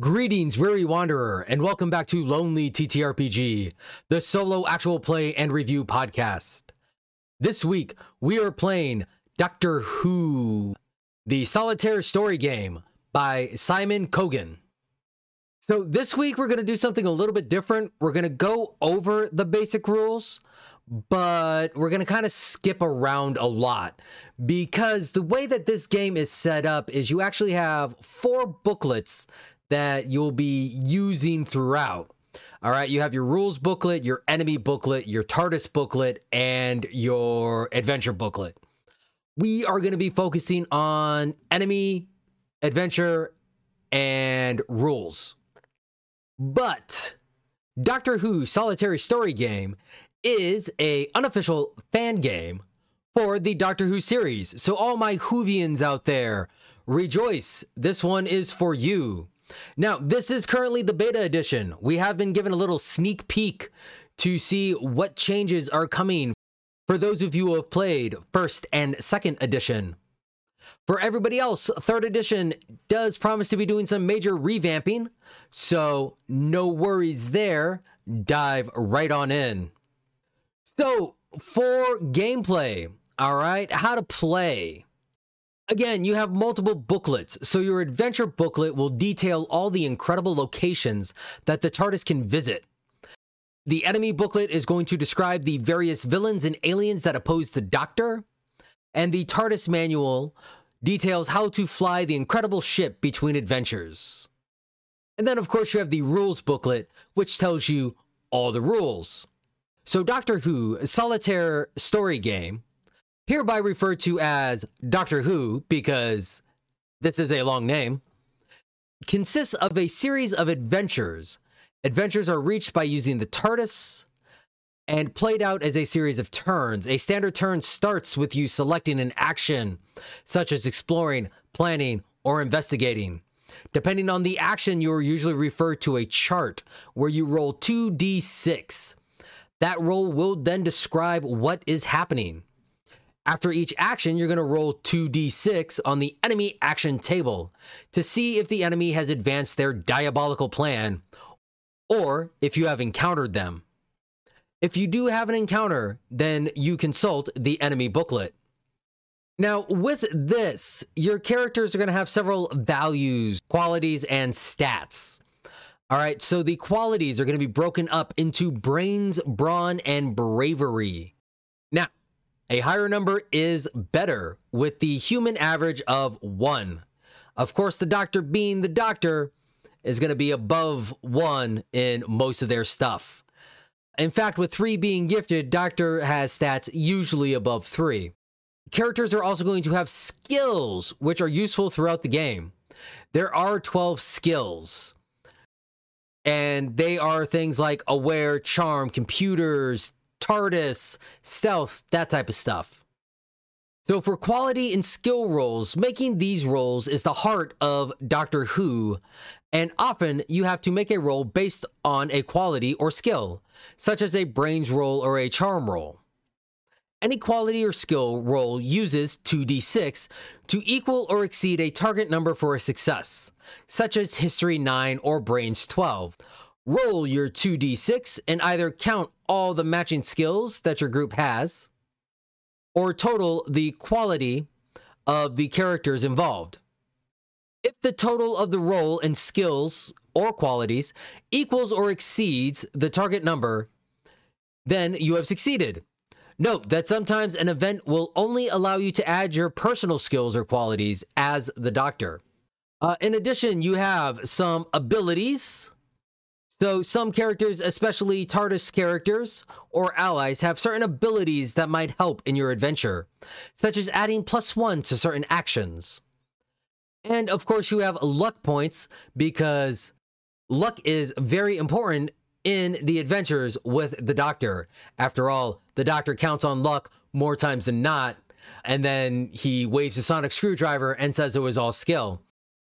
Greetings, weary wanderer, and welcome back to Lonely TTRPG, the solo actual play and review podcast. This week, we are playing Doctor Who, the solitaire story game by Simon Cogan. So, this week, we're going to do something a little bit different. We're going to go over the basic rules, but we're going to kind of skip around a lot because the way that this game is set up is you actually have four booklets that you'll be using throughout. All right, you have your rules booklet, your enemy booklet, your TARDIS booklet, and your adventure booklet. We are going to be focusing on enemy, adventure, and rules. But Doctor Who Solitaire Story Game is a unofficial fan game for the Doctor Who series. So all my Whovians out there, rejoice. This one is for you. Now, this is currently the beta edition. We have been given a little sneak peek to see what changes are coming for those of you who have played first and second edition. For everybody else, third edition does promise to be doing some major revamping, so no worries there. Dive right on in. So, for gameplay, all right, how to play. Again, you have multiple booklets, so your adventure booklet will detail all the incredible locations that the TARDIS can visit. The enemy booklet is going to describe the various villains and aliens that oppose the Doctor, and the TARDIS manual details how to fly the incredible ship between adventures. And then, of course, you have the rules booklet, which tells you all the rules. So, Doctor Who Solitaire Story Game hereby referred to as Doctor Who because this is a long name, consists of a series of adventures. Adventures are reached by using the TARDIS and played out as a series of turns. A standard turn starts with you selecting an action, such as exploring, planning, or investigating. Depending on the action, you are usually referred to a chart where you roll 2d6. That roll will then describe what is happening. After each action, you're going to roll 2d6 on the enemy action table to see if the enemy has advanced their diabolical plan or if you have encountered them. If you do have an encounter, then you consult the enemy booklet. Now, with this, your characters are going to have several values, qualities, and stats. All right, so the qualities are going to be broken up into brains, brawn, and bravery. Now, a higher number is better, with the human average of one. Of course, the doctor being the doctor is going to be above one in most of their stuff. In fact, with three being gifted, Doctor has stats usually above three. Characters are also going to have skills, which are useful throughout the game. There are 12 skills, and they are things like aware, charm, computers, TARDIS, stealth, that type of stuff. So, for quality and skill rolls, making these rolls is the heart of Doctor Who, and often you have to make a roll based on a quality or skill, such as a brains roll or a charm roll. Any quality or skill roll uses 2d6 to equal or exceed a target number for a success, such as History 9 or Brains 12, roll your 2d6 and either count all the matching skills that your group has or total the quality of the characters involved. If the total of the roll and skills or qualities equals or exceeds the target number, then you have succeeded. Note that sometimes an event will only allow you to add your personal skills or qualities as the doctor. Uh, in addition, you have some abilities so, some characters, especially TARDIS characters or allies, have certain abilities that might help in your adventure, such as adding plus one to certain actions. And of course, you have luck points because luck is very important in the adventures with the Doctor. After all, the Doctor counts on luck more times than not, and then he waves a sonic screwdriver and says it was all skill.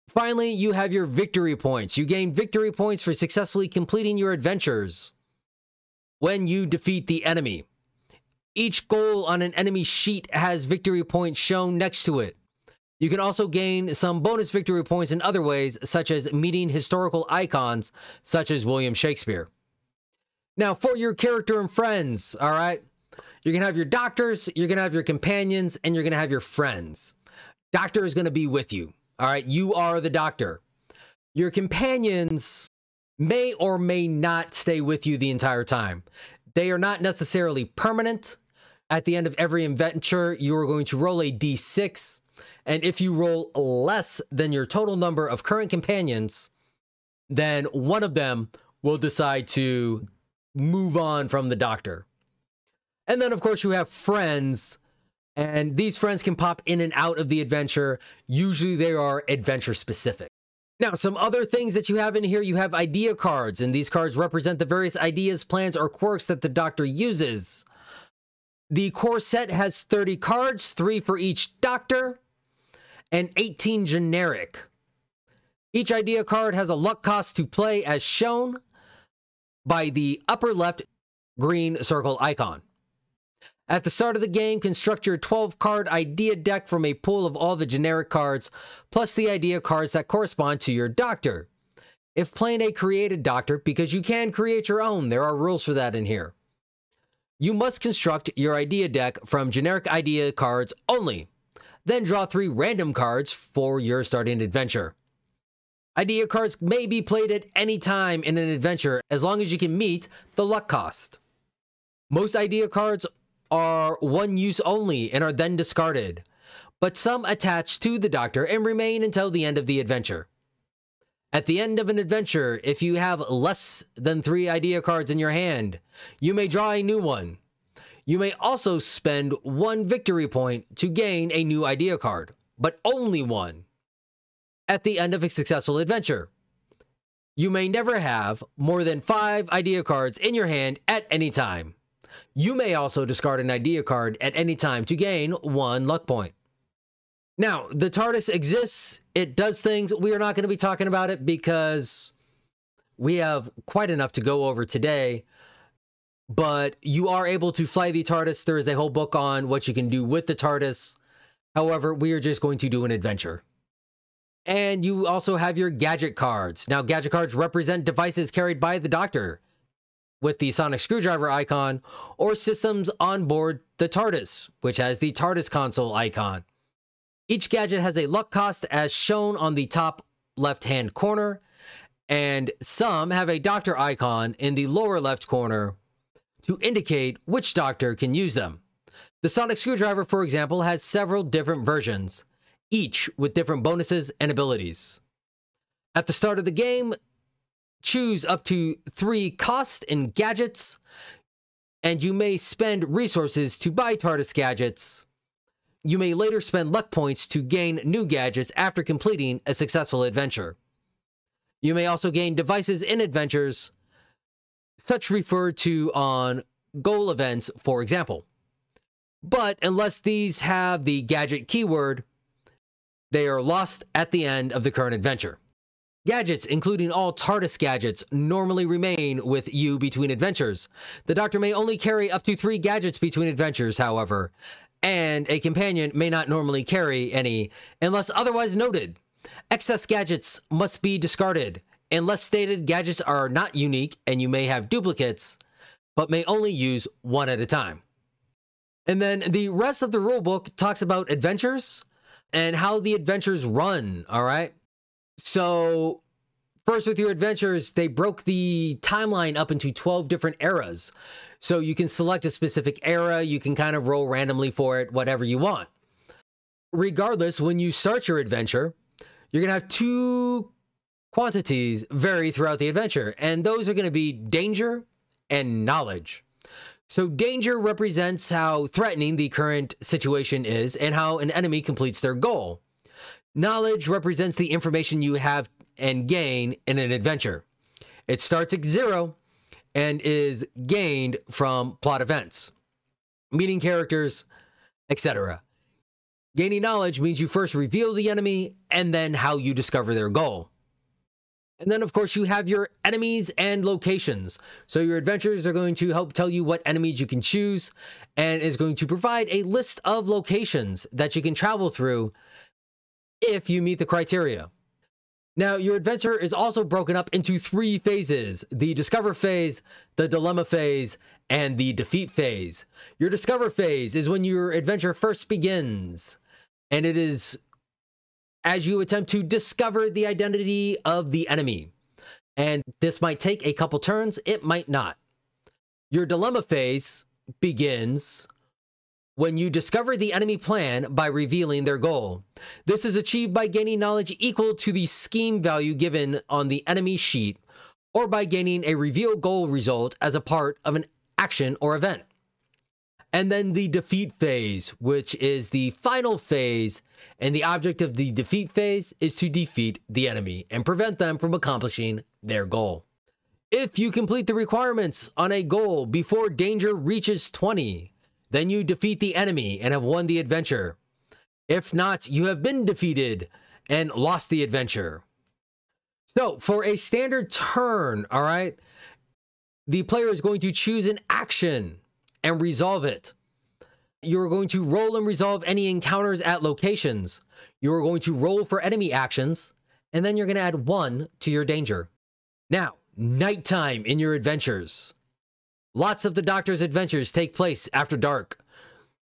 Finally, you have your victory points. You gain victory points for successfully completing your adventures when you defeat the enemy. Each goal on an enemy sheet has victory points shown next to it. You can also gain some bonus victory points in other ways, such as meeting historical icons such as William Shakespeare. Now, for your character and friends, all right, you're going to have your doctors, you're going to have your companions, and you're going to have your friends. Doctor is going to be with you, all right? You are the doctor. Your companions may or may not stay with you the entire time. They are not necessarily permanent. At the end of every adventure, you are going to roll a d6. And if you roll less than your total number of current companions, then one of them will decide to move on from the doctor. And then, of course, you have friends, and these friends can pop in and out of the adventure. Usually, they are adventure specific. Now, some other things that you have in here you have idea cards, and these cards represent the various ideas, plans, or quirks that the doctor uses. The core set has 30 cards, three for each doctor, and 18 generic. Each idea card has a luck cost to play as shown by the upper left green circle icon. At the start of the game, construct your 12 card idea deck from a pool of all the generic cards, plus the idea cards that correspond to your doctor. If playing a created doctor, because you can create your own, there are rules for that in here. You must construct your idea deck from generic idea cards only. Then draw three random cards for your starting adventure. Idea cards may be played at any time in an adventure as long as you can meet the luck cost. Most idea cards are one use only and are then discarded, but some attach to the doctor and remain until the end of the adventure. At the end of an adventure, if you have less than three idea cards in your hand, you may draw a new one. You may also spend one victory point to gain a new idea card, but only one. At the end of a successful adventure, you may never have more than five idea cards in your hand at any time. You may also discard an idea card at any time to gain one luck point. Now, the TARDIS exists, it does things. We are not going to be talking about it because we have quite enough to go over today. But you are able to fly the TARDIS. There is a whole book on what you can do with the TARDIS. However, we are just going to do an adventure. And you also have your gadget cards. Now, gadget cards represent devices carried by the Doctor with the sonic screwdriver icon, or systems on board the TARDIS, which has the TARDIS console icon. Each gadget has a luck cost as shown on the top left hand corner, and some have a doctor icon in the lower left corner to indicate which doctor can use them. The sonic screwdriver, for example, has several different versions, each with different bonuses and abilities. At the start of the game, choose up to three cost and gadgets, and you may spend resources to buy TARDIS gadgets. You may later spend luck points to gain new gadgets after completing a successful adventure. You may also gain devices in adventures, such referred to on goal events, for example. But unless these have the gadget keyword, they are lost at the end of the current adventure. Gadgets, including all TARDIS gadgets, normally remain with you between adventures. The Doctor may only carry up to three gadgets between adventures, however, and a companion may not normally carry any unless otherwise noted. Excess gadgets must be discarded. Unless stated, gadgets are not unique and you may have duplicates, but may only use one at a time. And then the rest of the rulebook talks about adventures and how the adventures run, all right? So, first with your adventures, they broke the timeline up into 12 different eras. So, you can select a specific era, you can kind of roll randomly for it, whatever you want. Regardless, when you start your adventure, you're going to have two quantities vary throughout the adventure, and those are going to be danger and knowledge. So, danger represents how threatening the current situation is and how an enemy completes their goal. Knowledge represents the information you have and gain in an adventure. It starts at zero and is gained from plot events, meeting characters, etc. Gaining knowledge means you first reveal the enemy and then how you discover their goal. And then, of course, you have your enemies and locations. So, your adventures are going to help tell you what enemies you can choose and is going to provide a list of locations that you can travel through if you meet the criteria. Now, your adventure is also broken up into three phases the discover phase, the dilemma phase, and the defeat phase. Your discover phase is when your adventure first begins, and it is as you attempt to discover the identity of the enemy. And this might take a couple turns, it might not. Your dilemma phase begins when you discover the enemy plan by revealing their goal. This is achieved by gaining knowledge equal to the scheme value given on the enemy sheet, or by gaining a reveal goal result as a part of an action or event. And then the defeat phase, which is the final phase, and the object of the defeat phase is to defeat the enemy and prevent them from accomplishing their goal. If you complete the requirements on a goal before danger reaches 20, then you defeat the enemy and have won the adventure. If not, you have been defeated and lost the adventure. So, for a standard turn, all right, the player is going to choose an action and resolve it. You're going to roll and resolve any encounters at locations. You're going to roll for enemy actions, and then you're going to add one to your danger. Now, nighttime in your adventures. Lots of the Doctor's adventures take place after dark.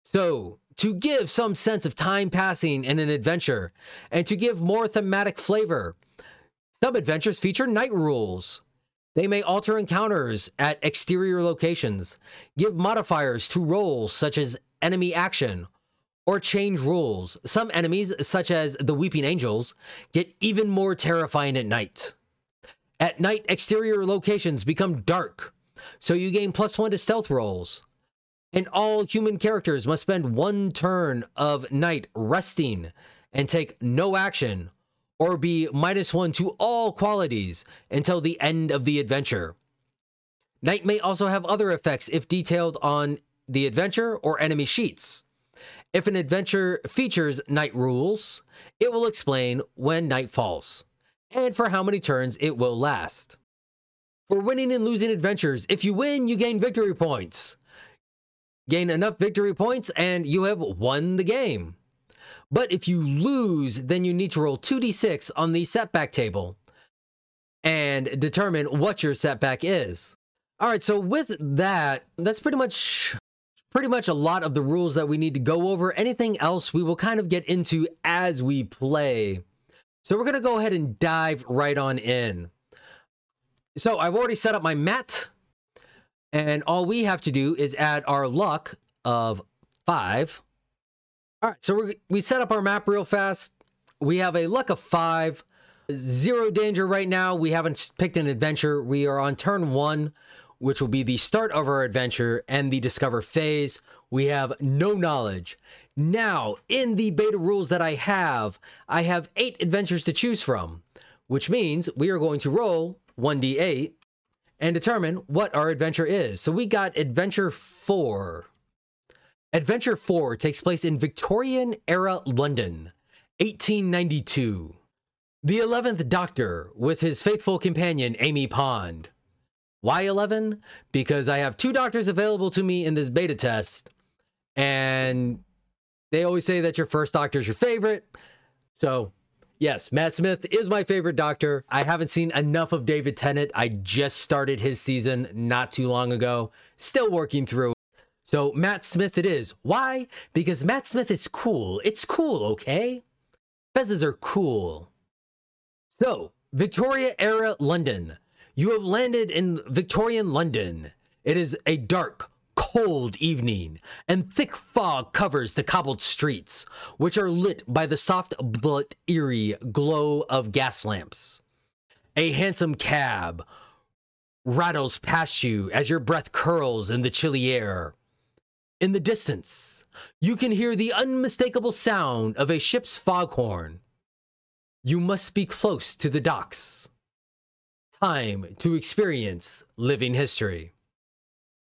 So, to give some sense of time passing in an adventure, and to give more thematic flavor, some adventures feature night rules. They may alter encounters at exterior locations, give modifiers to rolls such as enemy action, or change rules. Some enemies, such as the Weeping Angels, get even more terrifying at night. At night, exterior locations become dark, so you gain plus one to stealth rolls. And all human characters must spend one turn of night resting and take no action, or be minus one to all qualities until the end of the adventure. Night may also have other effects if detailed on the adventure or enemy sheets. If an adventure features night rules, it will explain when night falls and for how many turns it will last. For winning and losing adventures, if you win, you gain victory points. Gain enough victory points and you have won the game. But if you lose, then you need to roll 2d6 on the setback table and determine what your setback is. All right, so with that, that's pretty much pretty much a lot of the rules that we need to go over. Anything else we will kind of get into as we play. So we're going to go ahead and dive right on in. So I've already set up my mat. And all we have to do is add our luck of five. All right, so we we set up our map real fast. We have a luck of five, zero danger right now. We haven't picked an adventure. We are on turn one, which will be the start of our adventure and the discover phase. We have no knowledge. Now, in the beta rules that I have, I have eight adventures to choose from, which means we are going to roll 1d8 and determine what our adventure is. So we got adventure 4. Adventure 4 takes place in Victorian era London, 1892. The 11th Doctor with his faithful companion Amy Pond. Why 11? Because I have two doctors available to me in this beta test, and they always say that your first doctor is your favorite. So Yes, Matt Smith is my favorite doctor. I haven't seen enough of David Tennant. I just started his season not too long ago, still working through. So, Matt Smith it is. Why? Because Matt Smith is cool. It's cool, okay? Fezzes are cool. So, Victoria era London. You have landed in Victorian London. It is a dark, cold evening, and thick fog covers the cobbled streets, which are lit by the soft but eerie glow of gas lamps. A hansom cab rattles past you as your breath curls in the chilly air. In the distance, you can hear the unmistakable sound of a ship's foghorn. You must be close to the docks. Time to experience living history.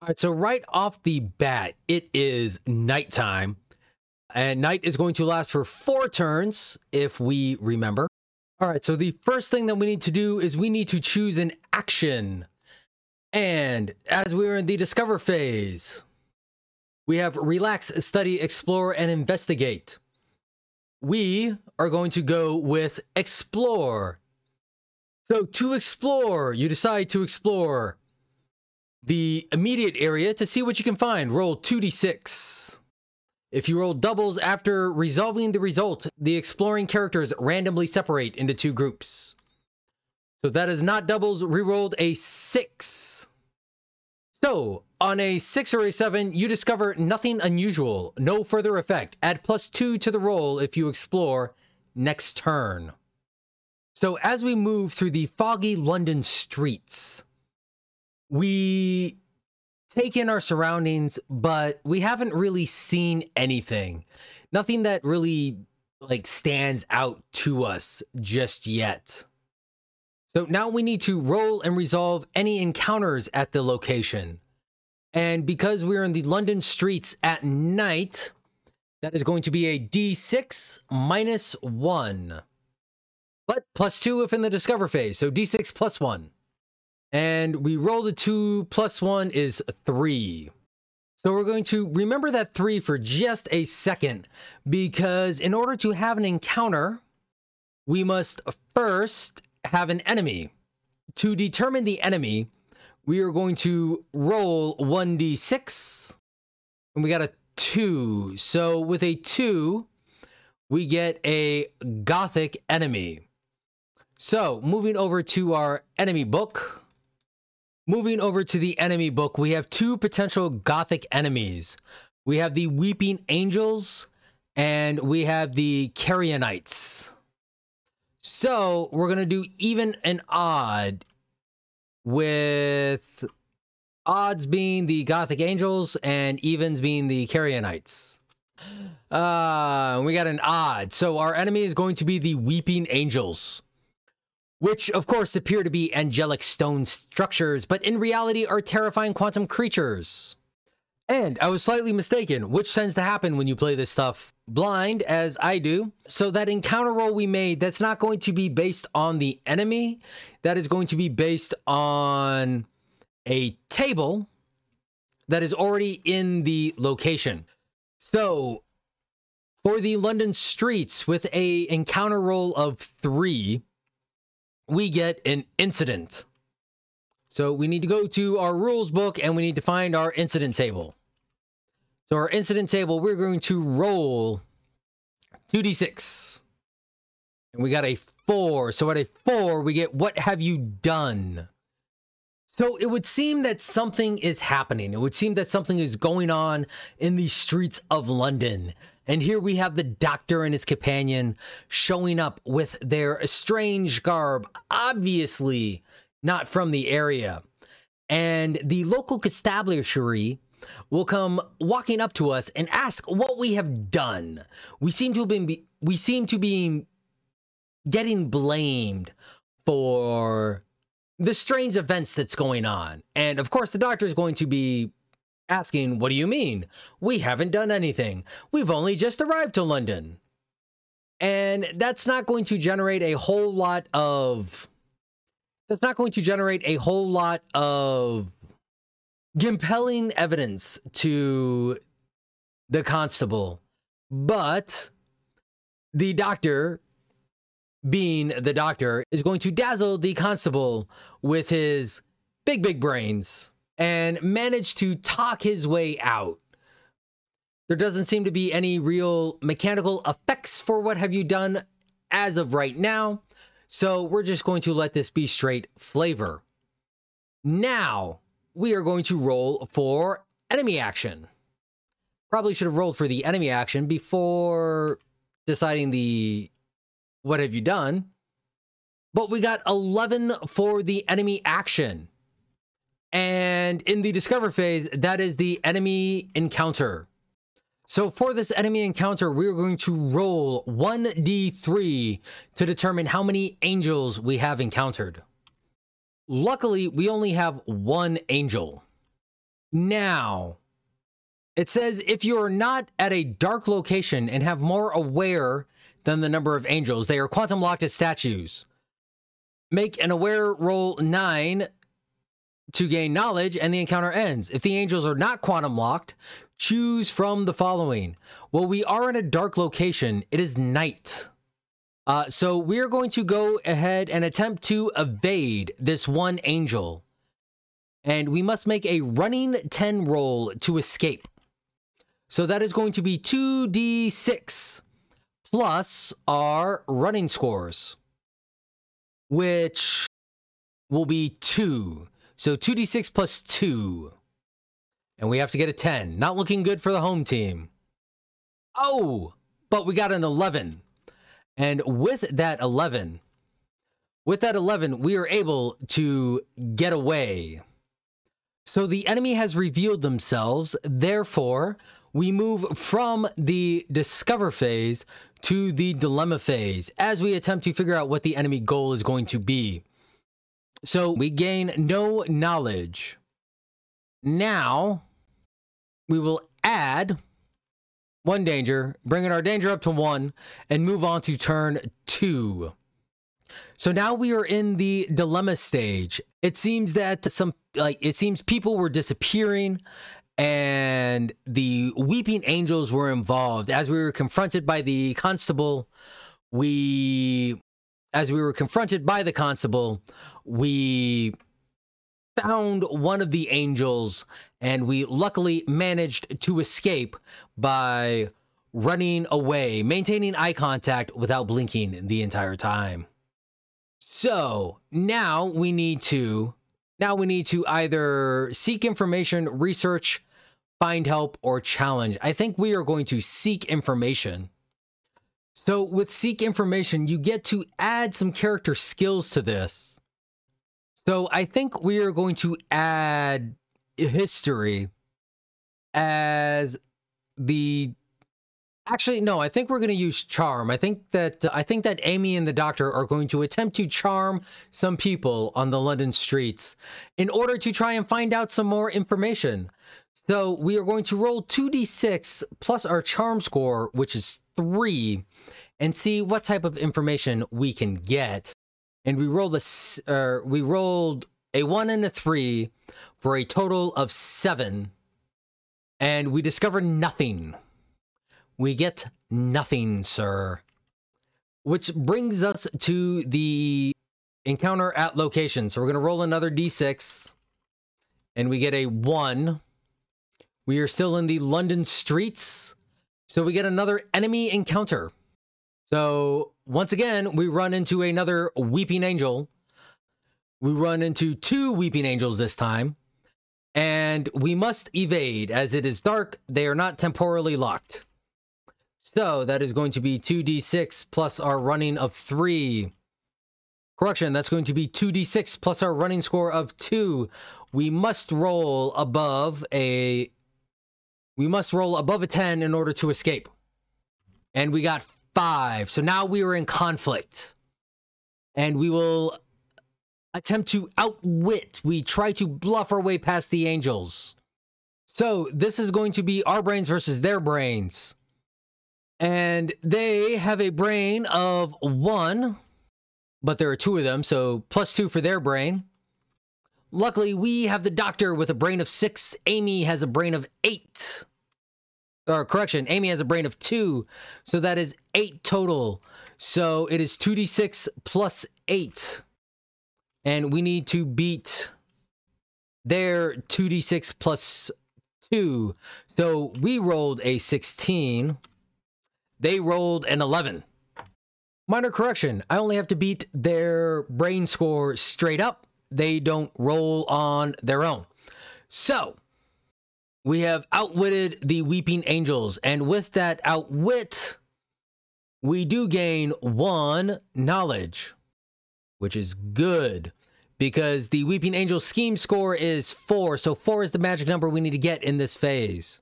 All right, so right off the bat, it is nighttime. And night is going to last for four turns, if we remember. All right, so the first thing that we need to do is we need to choose an action. And as we're in the discover phase, we have relax, study, explore, and investigate. we are going to go with explore. So to explore, you decide to explore the immediate area to see what you can find. Roll 2d6. If you roll doubles after resolving the result, the exploring characters randomly separate into two groups. So that is not doubles, rerolled a six. So on a six or a seven, you discover nothing unusual, no further effect. Add plus two to the roll if you explore next turn. So as we move through the foggy London streets, we take in our surroundings, but we haven't really seen anything. Nothing that really like stands out to us just yet. So now we need to roll and resolve any encounters at the location. And because we're in the London streets at night, that is going to be a d6 minus 1 but plus two if in the discover phase. So d6 plus one. And we roll the two plus one is three. So we're going to remember that three for just a second because in order to have an encounter, we must first have an enemy. To determine the enemy, we are going to roll 1d6 and we got a two. So with a two, we get a gothic enemy. So, moving over to our enemy book. Moving over to the enemy book, we have two potential gothic enemies. We have the Weeping Angels and we have the Carrionites. So, we're going to do even and odd with odds being the Gothic Angels and evens being the Carrionites. Uh, we got an odd. So our enemy is going to be the Weeping Angels which of course appear to be angelic stone structures, but in reality are terrifying quantum creatures. And I was slightly mistaken, which tends to happen when you play this stuff blind, as I do. So that encounter roll we made, that's not going to be based on the enemy. That is going to be based on a table that is already in the location. So for the London streets with a encounter roll of three, we get an incident. So we need to go to our rules book and we need to find our incident table. So our incident table, we're going to roll 2d6. And we got a 4. So at a 4, we get what have you done? So it would seem that something is happening. It would seem that something is going on in the streets of London. And here we have the doctor and his companion showing up with their strange garb, obviously not from the area. And the local constabulary will come walking up to us and ask what we have done. We seem to have been we seem to be getting blamed for the strange events that's going on. And of course the doctor is going to be asking, What do you mean? We haven't done anything. We've only just arrived to London. And that's not going to generate a whole lot of. That's not going to generate a whole lot of compelling evidence to the constable. But the doctor, being the doctor, is going to dazzle the constable with his big, big brains and managed to talk his way out. There doesn't seem to be any real mechanical effects for what have you done as of right now. So we're just going to let this be straight flavor. Now we are going to roll for enemy action. Probably should have rolled for the enemy action before deciding the what have you done. But we got 11 for the enemy action. And in the discover phase, that is the enemy encounter. So for this enemy encounter, we're going to roll 1d3 to determine how many angels we have encountered. Luckily, we only have one angel. Now, it says if you are not at a dark location and have more aware than the number of angels, they are quantum locked as statues. Make an aware roll 9 to gain knowledge, and the encounter ends. If the angels are not quantum locked, choose from the following. Well, we are in a dark location, it is night. Uh, so we're going to go ahead and attempt to evade this one angel. And we must make a running 10 roll to escape. So that is going to be 2d6 plus our running scores, which will be 2. So 2d6 plus 2. And we have to get a 10. Not looking good for the home team. Oh, but we got an 11. And with that 11, with that 11, we are able to get away. So the enemy has revealed themselves. Therefore, we move from the discover phase to the dilemma phase as we attempt to figure out what the enemy goal is going to be. So we gain no knowledge. Now we will add one danger, bringing our danger up to one, and move on to turn two. So now we are in the dilemma stage. It seems that some, like, it seems people were disappearing and the weeping angels were involved. As we were confronted by the constable, we, as we were confronted by the constable, we found one of the angels and we luckily managed to escape by running away, maintaining eye contact without blinking the entire time. So now we need to now we need to either seek information, research, find help, or challenge. I think we are going to seek information. So with seek information, you get to add some character skills to this. So I think we are going to add history as the actually no i think we're going to use charm. I think that i think that amy and the doctor are going to attempt to charm some people on the london streets in order to try and find out some more information. So we are going to roll 2d6 plus our charm score which is 3 and see what type of information we can get and we rolled a uh, we rolled a 1 and a 3 for a total of 7 and we discover nothing. We get nothing, sir. Which brings us to the encounter at location. So we're going to roll another d6 and we get a 1. We are still in the London streets. So we get another enemy encounter. So once again, we run into another weeping angel. We run into two weeping angels this time and we must evade. As it is dark, they are not temporally locked. So that is going to be 2d6 plus our running of 3. Correction, that's going to be 2d6 plus our running score of 2. We must roll above a... We must roll above a 10 in order to escape. And we got 5. So now we are in conflict. And we will attempt to outwit. We try to bluff our way past the angels. So this is going to be our brains versus their brains. And they have a brain of one, but there are two of them, so plus two for their brain. Luckily, we have the doctor with a brain of six. Amy has a brain of eight. Or correction, Amy has a brain of two. So that is eight total. So it is 2d6 plus eight and we need to beat their 2d6 plus 2. So we rolled a 16. They rolled an 11. Minor correction. I only have to beat their brain score straight up. They don't roll on their own. So we have outwitted the weeping angels. And with that outwit, we do gain one knowledge which is good because the Weeping Angel scheme score is four. So four is the magic number we need to get in this phase.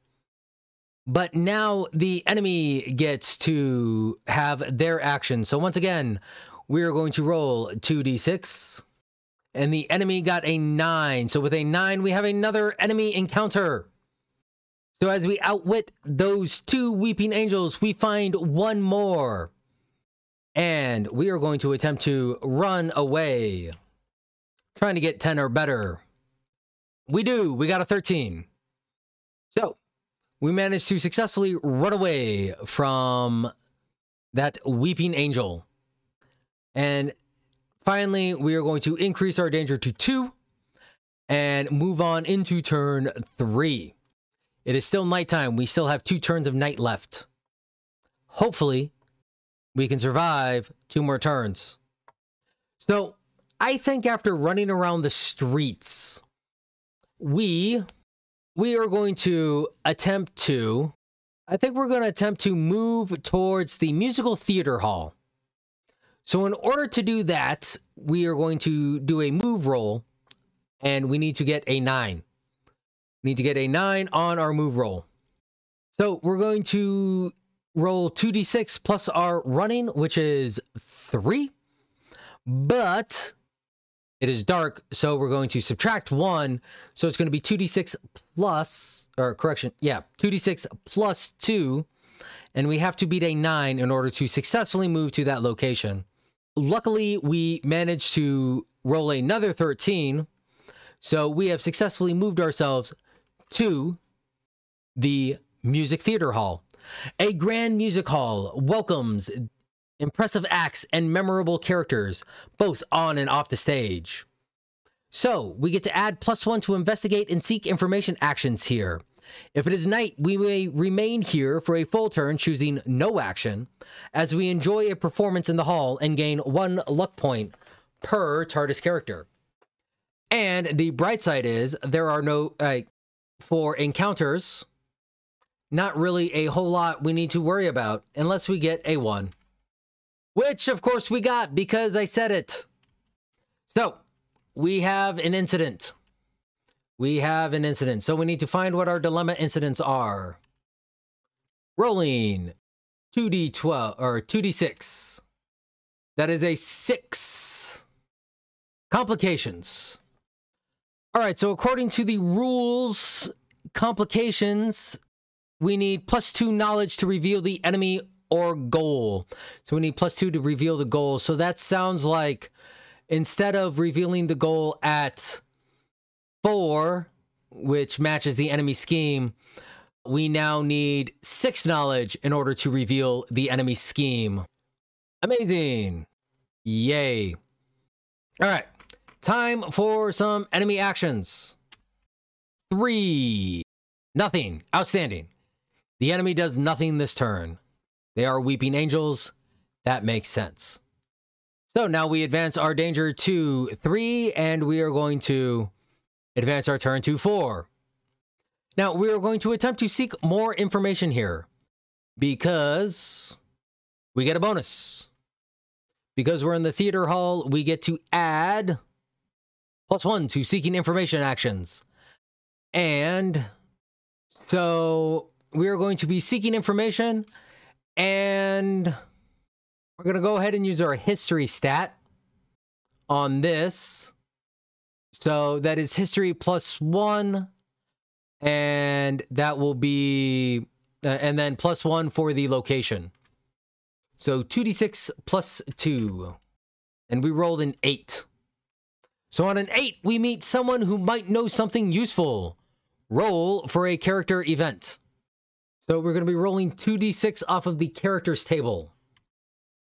But now the enemy gets to have their action. So once again, we are going to roll 2d6. And the enemy got a 9. So with a 9, we have another enemy encounter. So as we outwit those two Weeping Angels, we find one more. And we are going to attempt to run away. Trying to get 10 or better. we do. We got a 13. So we managed to successfully run away from that weeping angel. And finally, we are going to increase our danger to two and move on into turn three. It is still nighttime. We still have two turns of night left. Hopefully, we can survive two more turns. So, I think after running around the streets, we we are going to attempt to I think we're going to attempt to move towards the musical theater hall. So in order to do that, we are going to do a move roll and we need to get a 9. Need to get a 9 on our move roll. So we're going to roll 2d6 plus our running, which is 3. But it is dark, so we're going to subtract 1. So it's going to be 2d6 plus, or correction, yeah, 2d6 plus 2. And we have to beat a 9 in order to successfully move to that location. Luckily, we managed to roll another 13. So we have successfully moved ourselves to the Music Theater Hall. A grand music hall welcomes impressive acts, and memorable characters, both on and off the stage. So, we get to add plus one to investigate and seek information actions here. If it is night, we may remain here for a full turn, choosing no action, as we enjoy a performance in the hall and gain one luck point per TARDIS character. And the bright side is there are no, uh, for encounters, not really a whole lot we need to worry about unless we get a one. Which, of course, we got because I said it. So, we have an incident. We have an incident. So, we need to find what our dilemma incidents are. Rolling 2d12 or 2d6. That is a 6. Complications. All right, so according to the rules, complications, we need plus two knowledge to reveal the enemy or goal. So we need plus two to reveal the goal. So that sounds like instead of revealing the goal at four, which matches the enemy scheme, we now need six knowledge in order to reveal the enemy scheme. Amazing. Yay. All right. Time for some enemy actions. Three. Nothing. Outstanding. The enemy does nothing this turn. They are weeping angels. That makes sense. So now we advance our danger to three, and we are going to advance our turn to four. Now we are going to attempt to seek more information here because we get a bonus. Because we're in the theater hall, we get to add plus one to seeking information actions. And so we are going to be seeking information and we're going to go ahead and use our history stat on this. So that is history plus one. And that will be, uh, and then plus one for the location. So 2d6 plus two. And we rolled an eight. So on an eight, we meet someone who might know something useful. Roll for a character event. So we're going to be rolling 2d6 off of the characters table.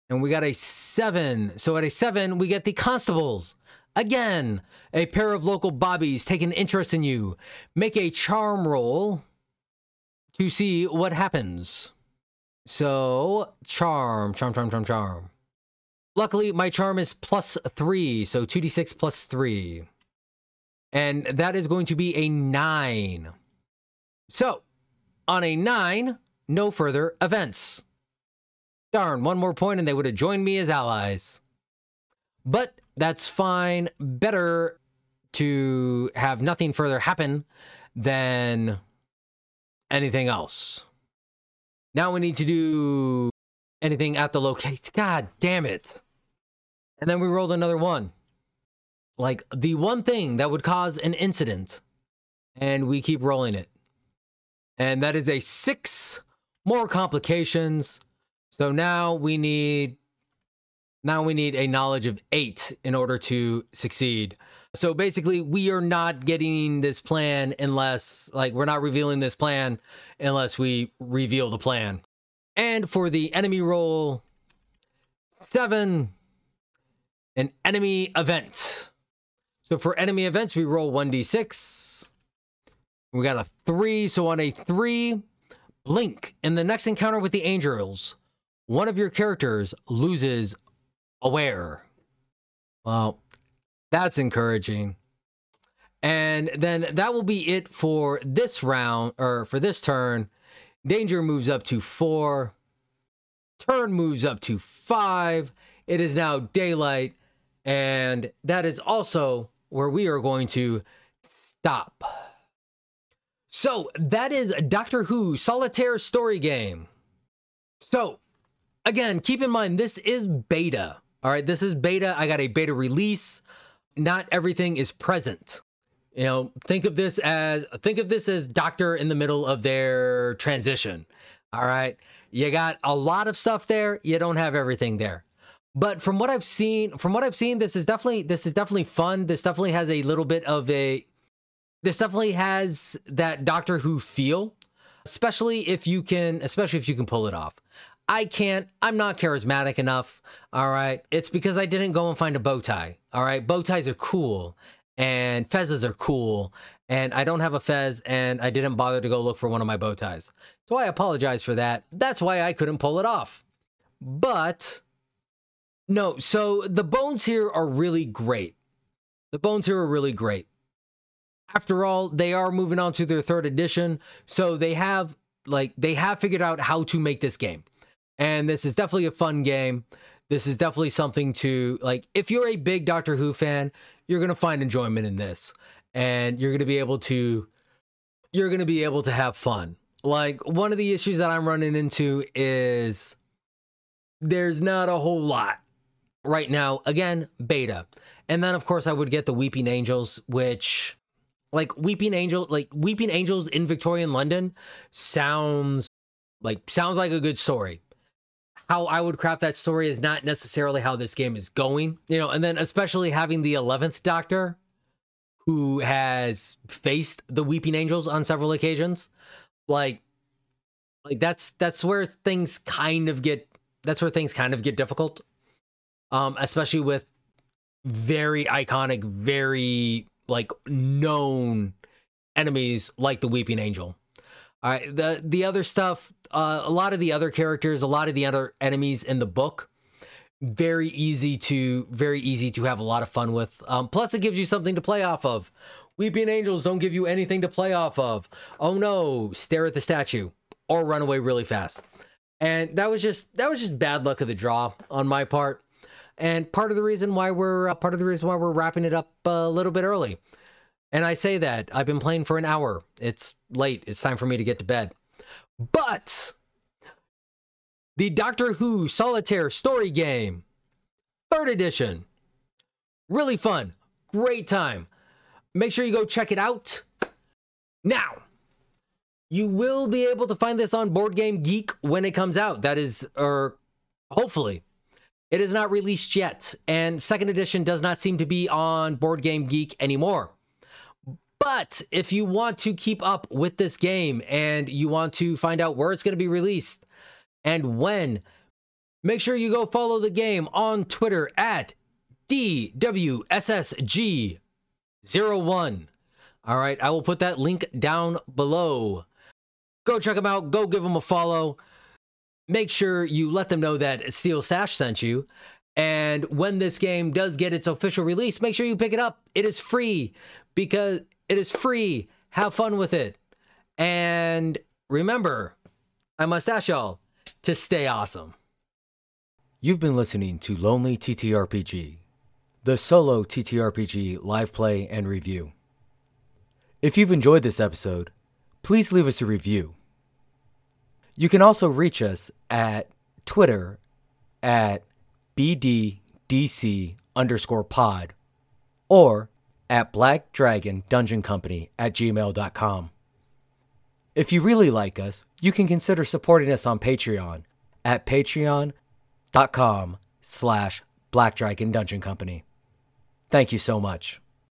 And we got a 7. So at a 7, we get the constables. Again, a pair of local bobbies take an interest in you. Make a charm roll to see what happens. So, charm, charm, charm, charm, charm. Luckily, my charm is plus 3, so 2d6 plus 3. And that is going to be a 9. So, on a nine, no further events. Darn, one more point and they would have joined me as allies. But that's fine. Better to have nothing further happen than anything else. Now we need to do anything at the location. God damn it. And then we rolled another one. Like the one thing that would cause an incident. And we keep rolling it. And that is a six more complications. So now we need Now we need a knowledge of eight in order to succeed. So basically, we are not getting this plan unless, like, we're not revealing this plan unless we reveal the plan. And for the enemy roll, seven, an enemy event. So for enemy events, we roll 1d6. We got a three. So on a three, blink. In the next encounter with the angels, one of your characters loses aware. Well, that's encouraging. And then that will be it for this round or for this turn. Danger moves up to four. Turn moves up to five. It is now daylight. And that is also where we are going to stop. So that is Doctor Who Solitaire Story Game. So again, keep in mind, this is beta. All right, this is beta. I got a beta release. Not everything is present. You know, think of this as think of this as Doctor in the middle of their transition. All right. You got a lot of stuff there, you don't have everything there. But from what I've seen, from what I've seen, this is definitely this is definitely fun. This definitely has a little bit of a this definitely has that Doctor Who feel, especially if you can, especially if you can pull it off. I can't, I'm not charismatic enough. All right. It's because I didn't go and find a bow tie. All right. Bow ties are cool and fezzes are cool. And I don't have a fez and I didn't bother to go look for one of my bow ties. So I apologize for that. That's why I couldn't pull it off. But no, so the bones here are really great. The bones here are really great. After all, they are moving on to their third edition. So they have like they have figured out how to make this game. And this is definitely a fun game. This is definitely something to like if you're a big Doctor Who fan, you're going to find enjoyment in this and you're going to be able to you're going to be able to have fun. Like one of the issues that I'm running into is there's not a whole lot right now. Again, beta. And then of course I would get the Weeping Angels which like Weeping Angel like Weeping Angels in Victorian London sounds like sounds like a good story how I would craft that story is not necessarily how this game is going, you know, and then especially having the 11th Doctor who has faced the Weeping Angels on several occasions. Like, like that's that's where things kind of get that's where things kind of get difficult. Um, especially with very iconic, very like known enemies like the Weeping Angel. All right, the the other stuff, uh, a lot of the other characters, a lot of the other enemies in the book, very easy to very easy to have a lot of fun with. Um, plus, it gives you something to play off of. Weeping Angels don't give you anything to play off of. Oh no, stare at the statue or run away really fast. And that was just that was just bad luck of the draw on my part. And part of the reason why we're uh, part of the reason why we're wrapping it up a little bit early. And I say that I've been playing for an hour. It's late. It's time for me to get to bed. But the Doctor Who Solitaire Story Game, third edition, really fun, great time. Make sure you go check it out. Now, you will be able to find this on Board Game Geek when it comes out. That is, or hopefully. It is not released yet, and second edition does not seem to be on Board Game Geek anymore. But if you want to keep up with this game and you want to find out where it's going to be released and when, make sure you go follow the game on Twitter at DWSSG01. All right, I will put that link down below. Go check them out, go give them a follow. Make sure you let them know that Steel Sash sent you. And when this game does get its official release, make sure you pick it up. It is free because it is free. Have fun with it. And remember, I must ask y'all to stay awesome. You've been listening to Lonely TTRPG, the solo TTRPG live play and review. If you've enjoyed this episode, please leave us a review. You can also reach us at Twitter at BDDC underscore pod or at Black Dragon Dungeon Company at gmail.com. If you really like us, you can consider supporting us on Patreon at patreon.com slash Black Dragon Dungeon Company. Thank you so much.